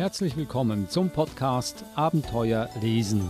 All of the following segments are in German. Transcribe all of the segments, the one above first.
Herzlich willkommen zum Podcast Abenteuer lesen.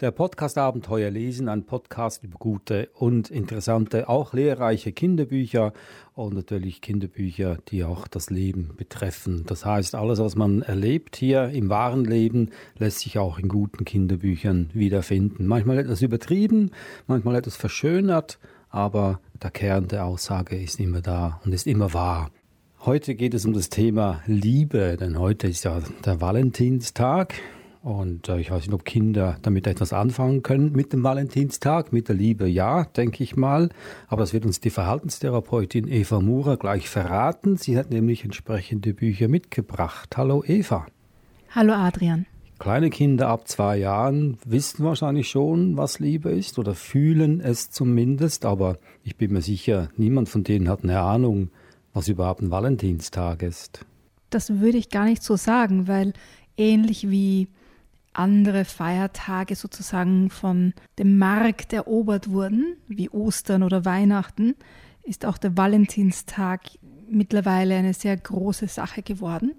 Der Podcast Abenteuer lesen, ein Podcast über gute und interessante, auch lehrreiche Kinderbücher und natürlich Kinderbücher, die auch das Leben betreffen. Das heißt, alles, was man erlebt hier im wahren Leben, lässt sich auch in guten Kinderbüchern wiederfinden. Manchmal etwas übertrieben, manchmal etwas verschönert, aber der Kern der Aussage ist immer da und ist immer wahr. Heute geht es um das Thema Liebe, denn heute ist ja der Valentinstag und äh, ich weiß nicht, ob Kinder damit etwas anfangen können mit dem Valentinstag, mit der Liebe, ja, denke ich mal. Aber das wird uns die Verhaltenstherapeutin Eva Murer gleich verraten. Sie hat nämlich entsprechende Bücher mitgebracht. Hallo Eva. Hallo Adrian. Kleine Kinder ab zwei Jahren wissen wahrscheinlich schon, was Liebe ist oder fühlen es zumindest, aber ich bin mir sicher, niemand von denen hat eine Ahnung, was überhaupt ein Valentinstag ist. Das würde ich gar nicht so sagen, weil ähnlich wie andere Feiertage sozusagen von dem Markt erobert wurden, wie Ostern oder Weihnachten, ist auch der Valentinstag mittlerweile eine sehr große Sache geworden,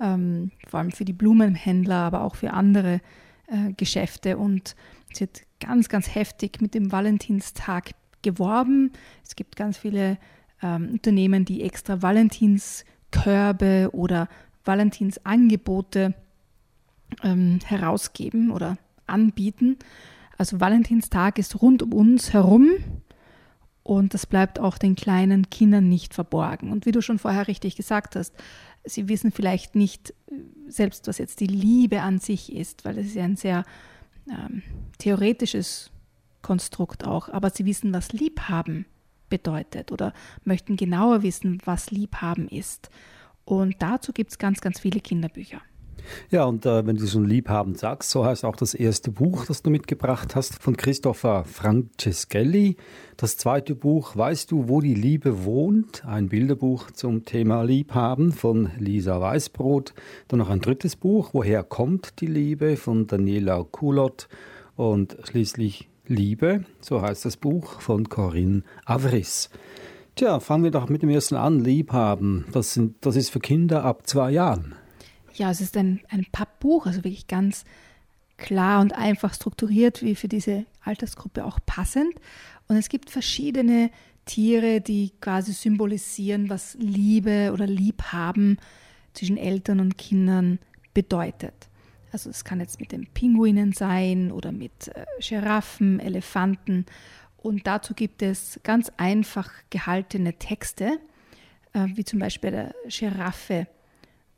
ähm, vor allem für die Blumenhändler, aber auch für andere äh, Geschäfte. Und es wird ganz, ganz heftig mit dem Valentinstag geworben. Es gibt ganz viele ähm, Unternehmen, die extra Valentinskörbe oder Valentinsangebote ähm, herausgeben oder anbieten. Also Valentinstag ist rund um uns herum und das bleibt auch den kleinen Kindern nicht verborgen. Und wie du schon vorher richtig gesagt hast, sie wissen vielleicht nicht äh, selbst, was jetzt die Liebe an sich ist, weil es ist ja ein sehr ähm, theoretisches Konstrukt auch, aber sie wissen, was Liebhaben bedeutet oder möchten genauer wissen, was Liebhaben ist. Und dazu gibt es ganz, ganz viele Kinderbücher. Ja, und äh, wenn du schon liebhabend sagst, so heißt auch das erste Buch, das du mitgebracht hast, von Christopher Franceschelli. Das zweite Buch, Weißt du, wo die Liebe wohnt? Ein Bilderbuch zum Thema Liebhaben von Lisa Weißbrot. Dann noch ein drittes Buch, Woher kommt die Liebe? von Daniela Kulot. Und schließlich Liebe, so heißt das Buch, von Corinne Avris. Tja, fangen wir doch mit dem ersten an, Liebhaben. Das, sind, das ist für Kinder ab zwei Jahren. Ja, es ist ein, ein Pappbuch, also wirklich ganz klar und einfach strukturiert, wie für diese Altersgruppe auch passend. Und es gibt verschiedene Tiere, die quasi symbolisieren, was Liebe oder Liebhaben zwischen Eltern und Kindern bedeutet. Also es kann jetzt mit den Pinguinen sein oder mit äh, Giraffen, Elefanten. Und dazu gibt es ganz einfach gehaltene Texte, äh, wie zum Beispiel der Giraffe,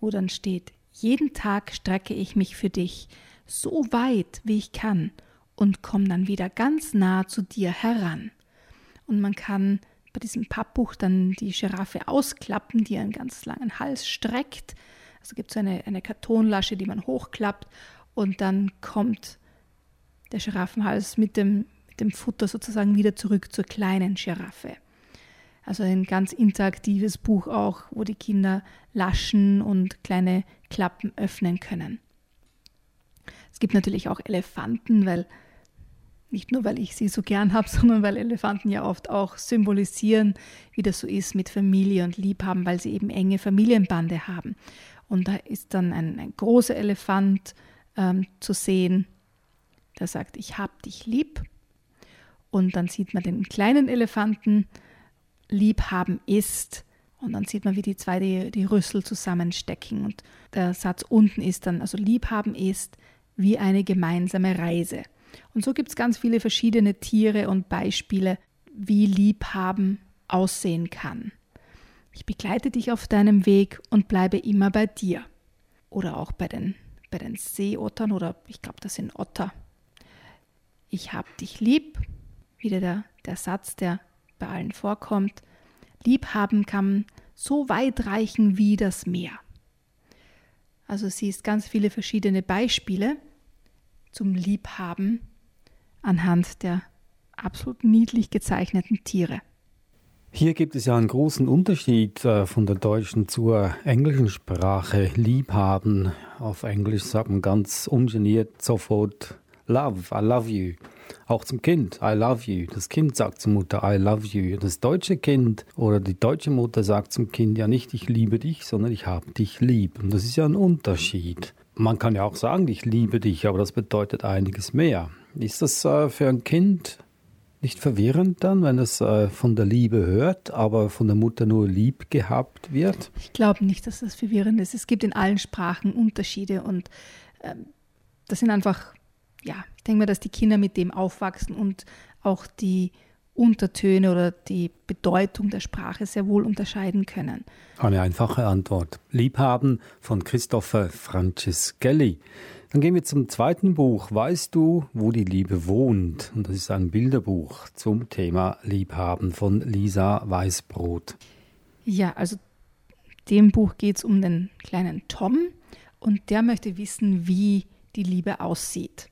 wo dann steht, jeden Tag strecke ich mich für dich so weit, wie ich kann und komme dann wieder ganz nah zu dir heran. Und man kann bei diesem Pappbuch dann die Giraffe ausklappen, die einen ganz langen Hals streckt. Also gibt es eine, eine Kartonlasche, die man hochklappt und dann kommt der Giraffenhals mit dem, mit dem Futter sozusagen wieder zurück zur kleinen Giraffe. Also ein ganz interaktives Buch auch, wo die Kinder laschen und kleine Klappen öffnen können. Es gibt natürlich auch Elefanten, weil nicht nur, weil ich sie so gern habe, sondern weil Elefanten ja oft auch symbolisieren, wie das so ist mit Familie und Liebhaben, weil sie eben enge Familienbande haben. Und da ist dann ein, ein großer Elefant ähm, zu sehen, der sagt, ich hab dich lieb. Und dann sieht man den kleinen Elefanten, Liebhaben ist. Und dann sieht man, wie die zwei die, die Rüssel zusammenstecken. Und der Satz unten ist dann, also Liebhaben ist wie eine gemeinsame Reise. Und so gibt es ganz viele verschiedene Tiere und Beispiele, wie Liebhaben aussehen kann. Ich begleite dich auf deinem Weg und bleibe immer bei dir. Oder auch bei den, bei den Seeottern oder ich glaube, das sind Otter. Ich hab dich lieb. Wieder der, der Satz, der bei allen vorkommt. Liebhaben kann so weit reichen wie das Meer. Also siehst ganz viele verschiedene Beispiele zum Liebhaben anhand der absolut niedlich gezeichneten Tiere. Hier gibt es ja einen großen Unterschied äh, von der deutschen zur englischen Sprache. Liebhaben. Auf Englisch sagt man ganz ungeniert sofort Love, I love you. Auch zum Kind, I love you. Das Kind sagt zur Mutter, I love you. Das deutsche Kind oder die deutsche Mutter sagt zum Kind ja nicht, ich liebe dich, sondern ich habe dich lieb. Und das ist ja ein Unterschied. Man kann ja auch sagen, ich liebe dich, aber das bedeutet einiges mehr. Ist das äh, für ein Kind nicht verwirrend dann, wenn es äh, von der Liebe hört, aber von der Mutter nur lieb gehabt wird? Ich glaube nicht, dass das verwirrend ist. Es gibt in allen Sprachen Unterschiede und äh, das sind einfach, ja, ich denke mal, dass die Kinder mit dem aufwachsen und auch die Untertöne oder die Bedeutung der Sprache sehr wohl unterscheiden können. Eine einfache Antwort. Liebhaben von Christopher Franceschelli. Dann gehen wir zum zweiten Buch. Weißt du, wo die Liebe wohnt? Und das ist ein Bilderbuch zum Thema Liebhaben von Lisa Weißbrot. Ja, also dem Buch geht es um den kleinen Tom und der möchte wissen, wie die Liebe aussieht.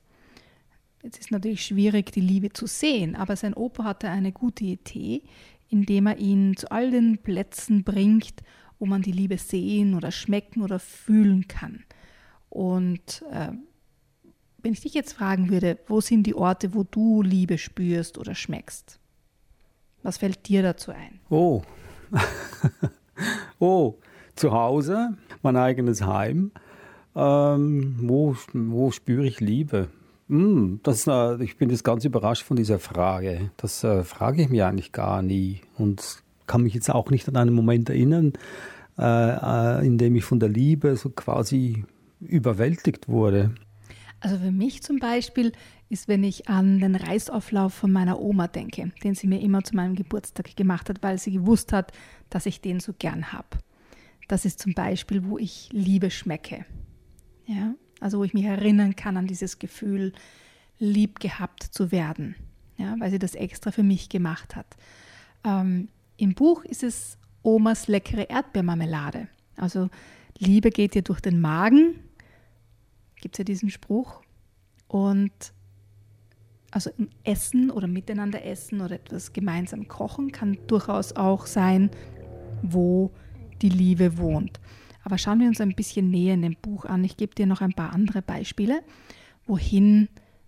Jetzt ist natürlich schwierig, die Liebe zu sehen, aber sein Opa hatte eine gute Idee, indem er ihn zu all den Plätzen bringt, wo man die Liebe sehen oder schmecken oder fühlen kann. Und äh, wenn ich dich jetzt fragen würde, wo sind die Orte, wo du Liebe spürst oder schmeckst? Was fällt dir dazu ein? Oh, oh, zu Hause, mein eigenes Heim. Ähm, wo, wo spüre ich Liebe? Hm, das, äh, ich bin jetzt ganz überrascht von dieser Frage. Das äh, frage ich mir eigentlich gar nie und kann mich jetzt auch nicht an einen Moment erinnern, äh, äh in dem ich von der Liebe so quasi überwältigt wurde? Also für mich zum Beispiel ist, wenn ich an den Reisauflauf von meiner Oma denke, den sie mir immer zu meinem Geburtstag gemacht hat, weil sie gewusst hat, dass ich den so gern habe. Das ist zum Beispiel, wo ich Liebe schmecke. Ja? Also wo ich mich erinnern kann an dieses Gefühl, lieb gehabt zu werden, ja? weil sie das extra für mich gemacht hat. Ähm, Im Buch ist es Omas leckere Erdbeermarmelade. Also Liebe geht dir durch den Magen gibt es ja diesen Spruch. Und also Essen oder miteinander essen oder etwas gemeinsam kochen kann durchaus auch sein, wo die Liebe wohnt. Aber schauen wir uns ein bisschen näher in dem Buch an. Ich gebe dir noch ein paar andere Beispiele, wohin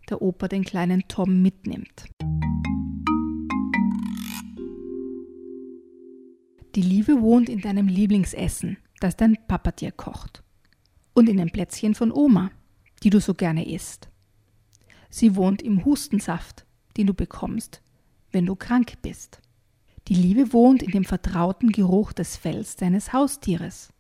der Opa den kleinen Tom mitnimmt. Die Liebe wohnt in deinem Lieblingsessen, das dein Papa dir kocht. Und in den Plätzchen von Oma, die du so gerne isst. Sie wohnt im Hustensaft, den du bekommst, wenn du krank bist. Die Liebe wohnt in dem vertrauten Geruch des Fells deines Haustieres.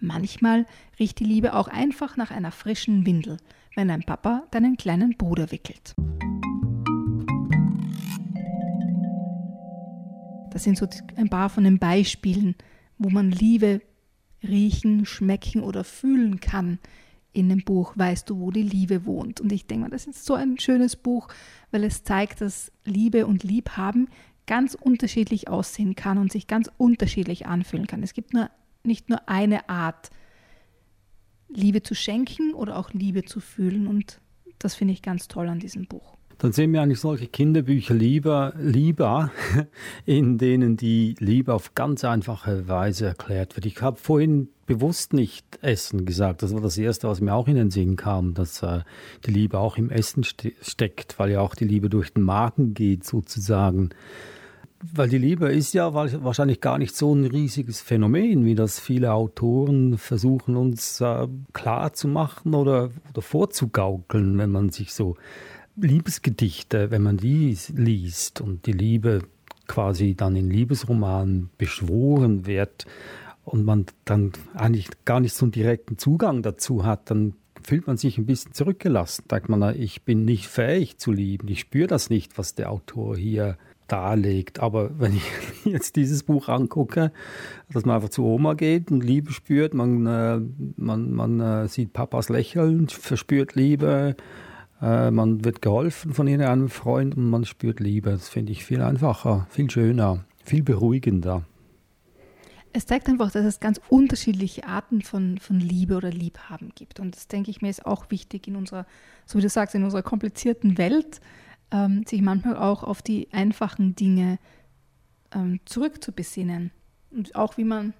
Manchmal riecht die Liebe auch einfach nach einer frischen Windel, wenn dein Papa deinen kleinen Bruder wickelt. Das sind so ein paar von den Beispielen, wo man Liebe riechen, schmecken oder fühlen kann, in dem Buch Weißt du, wo die Liebe wohnt. Und ich denke mal, das ist so ein schönes Buch, weil es zeigt, dass Liebe und Liebhaben ganz unterschiedlich aussehen kann und sich ganz unterschiedlich anfühlen kann. Es gibt nur, nicht nur eine Art, Liebe zu schenken oder auch Liebe zu fühlen. Und das finde ich ganz toll an diesem Buch dann sehen wir eigentlich solche Kinderbücher lieber, lieber, in denen die Liebe auf ganz einfache Weise erklärt wird. Ich habe vorhin bewusst nicht Essen gesagt. Das war das Erste, was mir auch in den Sinn kam, dass äh, die Liebe auch im Essen ste steckt, weil ja auch die Liebe durch den Magen geht sozusagen. Weil die Liebe ist ja wahrscheinlich gar nicht so ein riesiges Phänomen, wie das viele Autoren versuchen uns äh, klar oder, oder vorzugaukeln, wenn man sich so Liebesgedichte, wenn man die liest und die Liebe quasi dann in Liebesromanen beschworen wird und man dann eigentlich gar nicht so einen direkten Zugang dazu hat, dann fühlt man sich ein bisschen zurückgelassen. Sagt man, ich bin nicht fähig zu lieben, ich spüre das nicht, was der Autor hier darlegt. Aber wenn ich jetzt dieses Buch angucke, dass man einfach zu Oma geht und Liebe spürt, man, äh, man, man äh, sieht Papas Lächeln, verspürt Liebe, äh, man wird geholfen von einem Freund und man spürt Liebe. Das finde ich viel einfacher, viel schöner, viel beruhigender. Es zeigt einfach, dass es ganz unterschiedliche Arten von, von Liebe oder Liebhaben gibt. Und das denke ich mir ist auch wichtig in unserer, so wie du sagst, in unserer komplizierten Welt, ähm, sich manchmal auch auf die einfachen Dinge ähm, zurückzubesinnen. Und auch wie man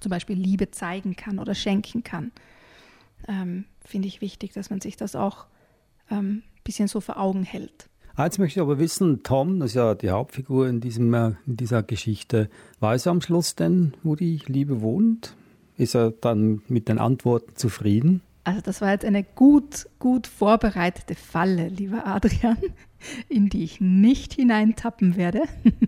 zum Beispiel Liebe zeigen kann oder schenken kann, ähm, finde ich wichtig, dass man sich das auch ein ähm, bisschen so vor Augen hält. Eins möchte ich aber wissen, Tom, das ist ja die Hauptfigur in, diesem, äh, in dieser Geschichte, weiß er am Schluss denn, wo die Liebe wohnt? Ist er dann mit den Antworten zufrieden? Also das war jetzt eine gut, gut vorbereitete Falle, lieber Adrian, in die ich nicht hineintappen werde.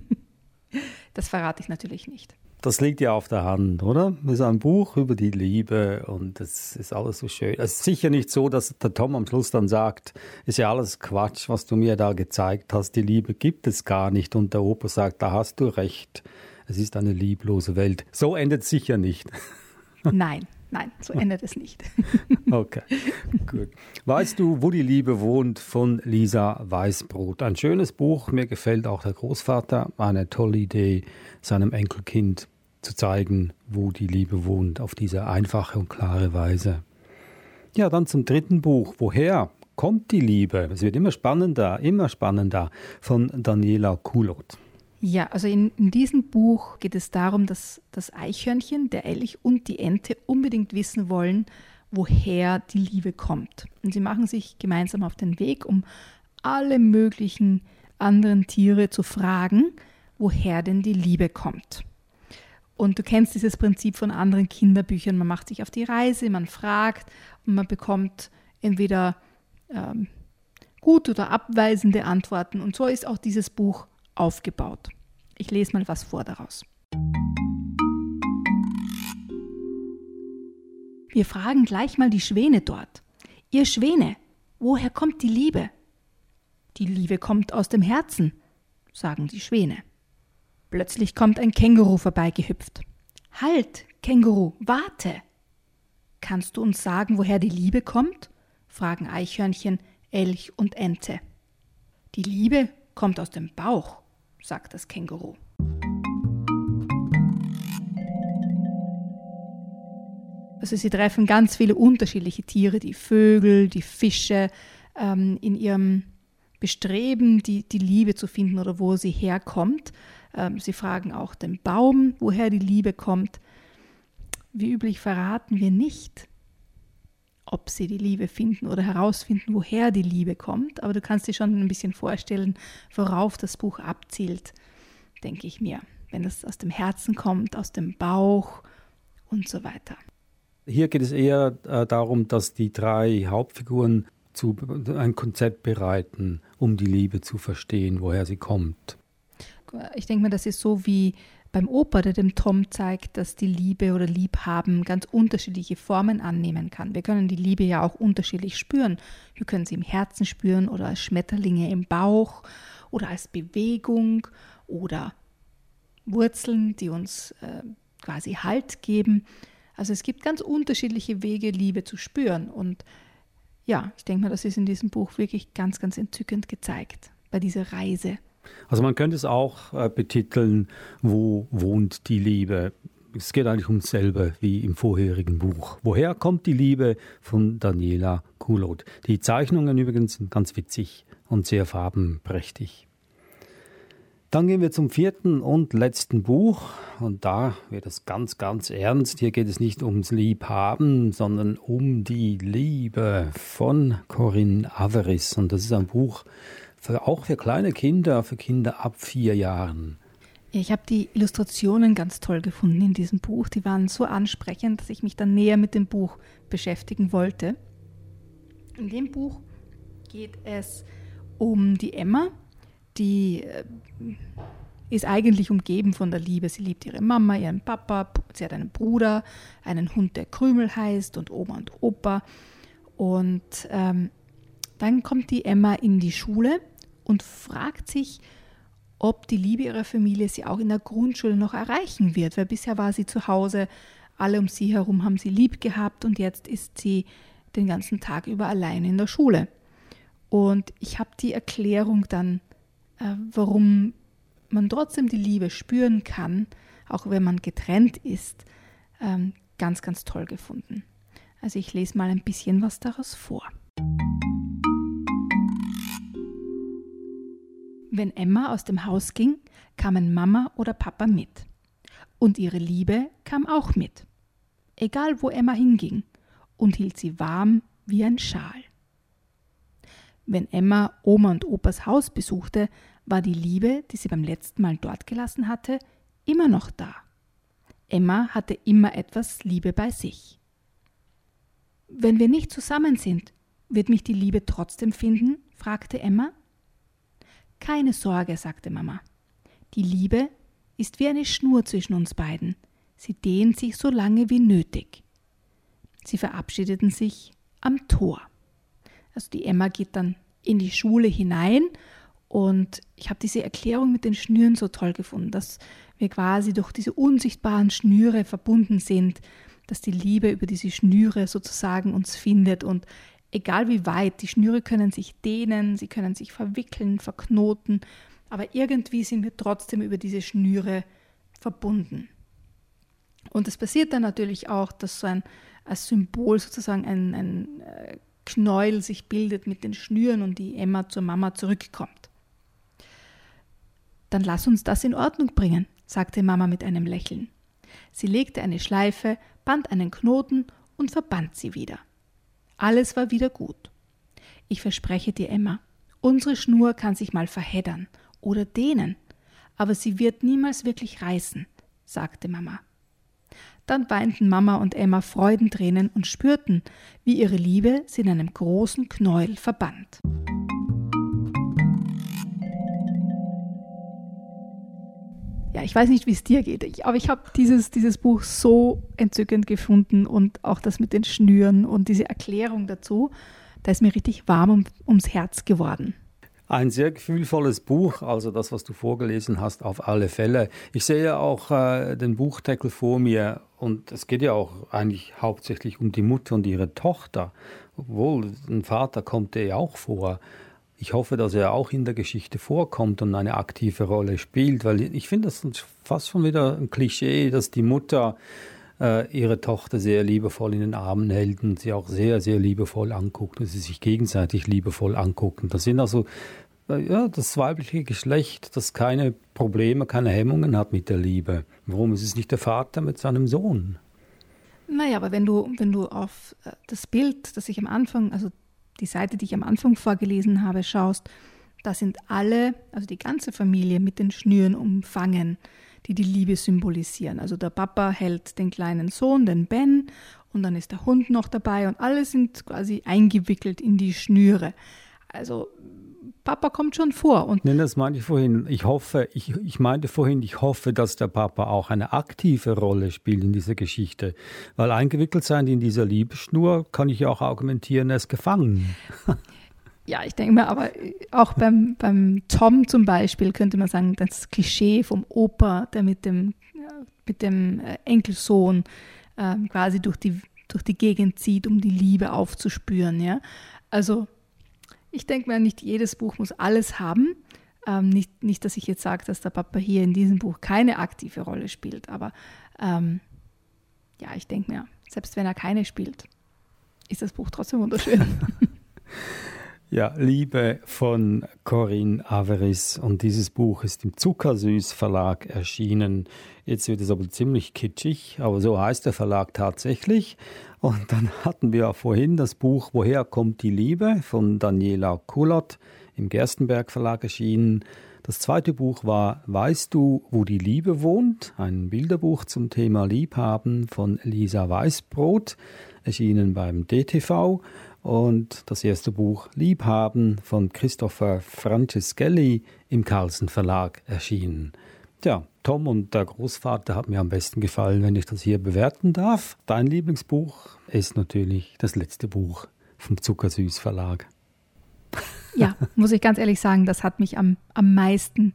Das verrate ich natürlich nicht. Das liegt ja auf der Hand, oder? Das ist ein Buch über die Liebe und das ist alles so schön. Es ist sicher nicht so, dass der Tom am Schluss dann sagt, ist ja alles Quatsch, was du mir da gezeigt hast. Die Liebe gibt es gar nicht. Und der Opa sagt, da hast du recht. Es ist eine lieblose Welt. So endet es sicher nicht. Nein, nein, so endet es nicht. okay, gut. Weißt du, wo die Liebe wohnt von Lisa Weißbrot? Ein schönes Buch. Mir gefällt auch der Großvater. Eine tolle Idee, seinem Enkelkind zu zeigen, wo die Liebe wohnt, auf diese einfache und klare Weise. Ja, dann zum dritten Buch. Woher kommt die Liebe? Es wird immer spannender, immer spannender von Daniela Kulot. Ja, also in, in, diesem Buch geht es darum, dass das Eichhörnchen, der Elch und die Ente unbedingt wissen wollen, woher die Liebe kommt. Und sie machen sich gemeinsam auf den Weg, um alle möglichen anderen Tiere zu fragen, woher denn die Liebe kommt. Und du kennst dieses Prinzip von anderen Kinderbüchern. Man macht sich auf die Reise, man fragt und man bekommt entweder ähm, gut oder abweisende Antworten. Und so ist auch dieses Buch aufgebaut. Ich lese mal was vor daraus. Wir fragen gleich mal die Schwäne dort. Ihr Schwäne, woher kommt die Liebe? Die Liebe kommt aus dem Herzen, sagen die Schwäne. Plötzlich kommt ein Känguru vorbeigehüpft. Halt, Känguru, warte! Kannst du uns sagen, woher die Liebe kommt? fragen Eichhörnchen, Elch und Ente. Die Liebe kommt aus dem Bauch, sagt das Känguru. Also sie treffen ganz viele unterschiedliche Tiere, die Vögel, die Fische, ähm, in ihrem Bestreben, die, die Liebe zu finden oder wo sie herkommt. Ähm, sie fragen auch den Baum, woher die Liebe kommt. Wie üblich verraten wir nicht, ob sie die Liebe finden oder herausfinden, woher die Liebe kommt. Aber du kannst dir schon ein bisschen vorstellen, worauf das Buch abzielt, denke ich mir. Wenn es aus dem Herzen kommt, aus dem Bauch und so weiter. Hier geht es eher äh, darum, dass die drei Hauptfiguren zu, ein Konzept bereiten, um die Liebe zu verstehen, woher sie kommt. Ich denke mal, das ist so wie beim Opa, der dem Tom zeigt, dass die Liebe oder Liebhaben ganz unterschiedliche Formen annehmen kann. Wir können die Liebe ja auch unterschiedlich spüren. Wir können sie im Herzen spüren oder als Schmetterlinge im Bauch oder als Bewegung oder Wurzeln, die uns äh, quasi Halt geben. Also es gibt ganz unterschiedliche Wege, Liebe zu spüren. Und ja, ich denke mal, das ist in diesem Buch wirklich ganz, ganz entzückend gezeigt bei dieser Reise. Also man könnte es auch äh, betiteln, wo wohnt die Liebe? Es geht eigentlich um dasselbe wie im vorherigen Buch. Woher kommt die Liebe von Daniela Kulot? Die Zeichnungen übrigens sind ganz witzig und sehr farbenprächtig. Dann gehen wir zum vierten und letzten Buch und da wird es ganz, ganz ernst. Hier geht es nicht ums Liebhaben, sondern um die Liebe von Corinne Averis und das ist ein Buch, für, auch für kleine Kinder, für Kinder ab vier Jahren. Ich habe die Illustrationen ganz toll gefunden in diesem Buch. Die waren so ansprechend, dass ich mich dann näher mit dem Buch beschäftigen wollte. In dem Buch geht es um die Emma, die äh, ist eigentlich umgeben von der Liebe. Sie liebt ihre Mama, ihren Papa, sie hat einen Bruder, einen Hund, der Krümel heißt und Oma und Opa. Und ähm, dann kommt die Emma in die Schule und fragt sich, ob die Liebe ihrer Familie sie auch in der Grundschule noch erreichen wird, weil bisher war sie zu Hause, alle um sie herum haben sie lieb gehabt und jetzt ist sie den ganzen Tag über allein in der Schule. Und ich habe die Erklärung dann, äh, warum man trotzdem die Liebe spüren kann, auch wenn man getrennt ist, ähm, ganz, ganz toll gefunden. Also ich lese mal ein bisschen was daraus vor. Wenn Emma aus dem Haus ging, kamen Mama oder Papa mit. Und ihre Liebe kam auch mit. Egal wo Emma hinging, und hielt sie warm wie ein Schal. Wenn Emma Oma und Opas Haus besuchte, war die Liebe, die sie beim letzten Mal dort gelassen hatte, immer noch da. Emma hatte immer etwas Liebe bei sich. Wenn wir nicht zusammen sind, wird mich die Liebe trotzdem finden? fragte Emma. Keine Sorge, sagte Mama. Die Liebe ist wie eine Schnur zwischen uns beiden. Sie dehnt sich so lange wie nötig. Sie verabschiedeten sich am Tor. Also die Emma geht dann in die Schule hinein und ich habe diese Erklärung mit den Schnüren so toll gefunden, dass wir quasi durch diese unsichtbaren Schnüre verbunden sind, dass die Liebe über diese Schnüre sozusagen uns findet und egal wie weit, die Schnüre können sich dehnen, sie können sich verwickeln, verknoten, aber irgendwie sind wir trotzdem über diese Schnüre verbunden. Und es passiert dann natürlich auch, dass so ein als Symbol sozusagen ein, ein äh, Knäuel sich bildet mit den Schnüren und die Emma zur Mama zurückkommt. Dann lass uns das in Ordnung bringen, sagte Mama mit einem Lächeln. Sie legte eine Schleife, band einen Knoten und verband sie wieder. Alles war wieder gut. Ich verspreche dir, Emma, unsere Schnur kann sich mal verheddern oder dehnen, aber sie wird niemals wirklich reißen, sagte Mama. Dann weinten Mama und Emma Freudentränen und spürten, wie ihre Liebe sie in einem großen Knäuel verband. Ja, ich weiß nicht, wie es dir geht, aber ich habe dieses, dieses Buch so entzückend gefunden und auch das mit den Schnüren und diese Erklärung dazu, da ist mir richtig warm um, ums Herz geworden. Ein sehr gefühlvolles Buch, also das, was du vorgelesen hast, auf alle Fälle. Ich sehe auch äh, den Buchdeckel vor mir und es geht ja auch eigentlich hauptsächlich um die Mutter und ihre Tochter. Obwohl, ein Vater kommt ja auch vor. Ich hoffe, dass er auch in der Geschichte vorkommt und eine aktive Rolle spielt, weil ich finde das fast schon wieder ein Klischee, dass die Mutter äh, ihre Tochter sehr liebevoll in den Armen hält und sie auch sehr, sehr liebevoll anguckt und sie sich gegenseitig liebevoll angucken. Das sind also äh, ja, das weibliche Geschlecht, das keine Probleme, keine Hemmungen hat mit der Liebe. Warum ist es nicht der Vater mit seinem Sohn? Naja, aber wenn du, wenn du auf äh, das Bild, das ich am Anfang, also die Seite, die ich am Anfang vorgelesen habe, schaust, da sind alle, also die ganze Familie mit den Schnüren umfangen die die Liebe symbolisieren. Also der Papa hält den kleinen Sohn, den Ben, und dann ist der Hund noch dabei und alle sind quasi eingewickelt in die Schnüre. Also Papa kommt schon vor. Und Nein, das meinte ich vorhin. Ich hoffe, ich, ich meinte vorhin, ich hoffe, dass der Papa auch eine aktive Rolle spielt in dieser Geschichte. Weil eingewickelt sein in dieser Liebesschnur, kann ich ja auch argumentieren, er ist gefangen. Ja, ich denke mal, aber auch beim, beim Tom zum Beispiel könnte man sagen, das Klischee vom Opa, der mit dem, mit dem äh, Enkelsohn äh, quasi durch die, durch die Gegend zieht, um die Liebe aufzuspüren. Ja? Also ich denke mal, nicht jedes Buch muss alles haben. Ähm, nicht, nicht, dass ich jetzt sage, dass der Papa hier in diesem Buch keine aktive Rolle spielt, aber ähm, ja, ich denke mir, selbst wenn er keine spielt, ist das Buch trotzdem wunderschön. Ja, Liebe von Corinne Averis und dieses Buch ist im Zuckersüß Verlag erschienen. Jetzt wird es aber ziemlich kitschig, aber so heißt der Verlag tatsächlich. Und dann hatten wir vorhin das Buch Woher kommt die Liebe von Daniela Kulot im Gerstenberg Verlag erschienen. Das zweite Buch war Weißt du, wo die Liebe wohnt? Ein Bilderbuch zum Thema Liebhaben von Lisa Weißbrot, erschienen beim DTV. Und das erste Buch Liebhaben von Christopher Franceschelli im Carlsen Verlag erschienen. Tja, Tom und der Großvater hat mir am besten gefallen, wenn ich das hier bewerten darf. Dein Lieblingsbuch ist natürlich das letzte Buch vom Zuckersüß Verlag. Ja, muss ich ganz ehrlich sagen, das hat mich am, am meisten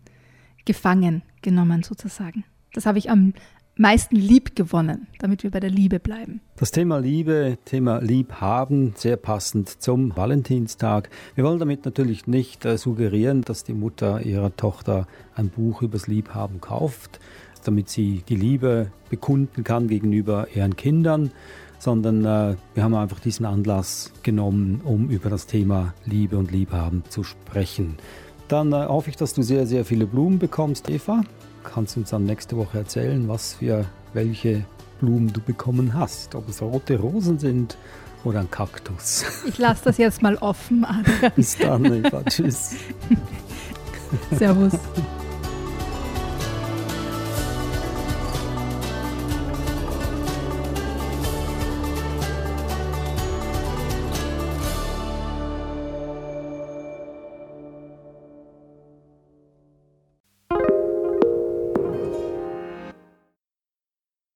gefangen genommen sozusagen. Das habe ich am, meisten lieb gewonnen, damit wir bei der Liebe bleiben. Das Thema Liebe, Thema Liebhaben, sehr passend zum Valentinstag. Wir wollen damit natürlich nicht äh, suggerieren, dass die Mutter ihrer Tochter ein Buch übers Liebhaben kauft, damit sie die Liebe bekunden kann gegenüber ihren Kindern, sondern äh, wir haben einfach diesen Anlass genommen, um über das Thema Liebe und Liebhaben zu sprechen. Dann äh, hoffe ich, dass du sehr, sehr viele Blumen bekommst, Eva. Kannst uns dann nächste Woche erzählen, was für welche Blumen du bekommen hast. Ob es rote Rosen sind oder ein Kaktus. Ich lasse das jetzt mal offen, Adrian. Bis dann, Eva. Tschüss. Servus.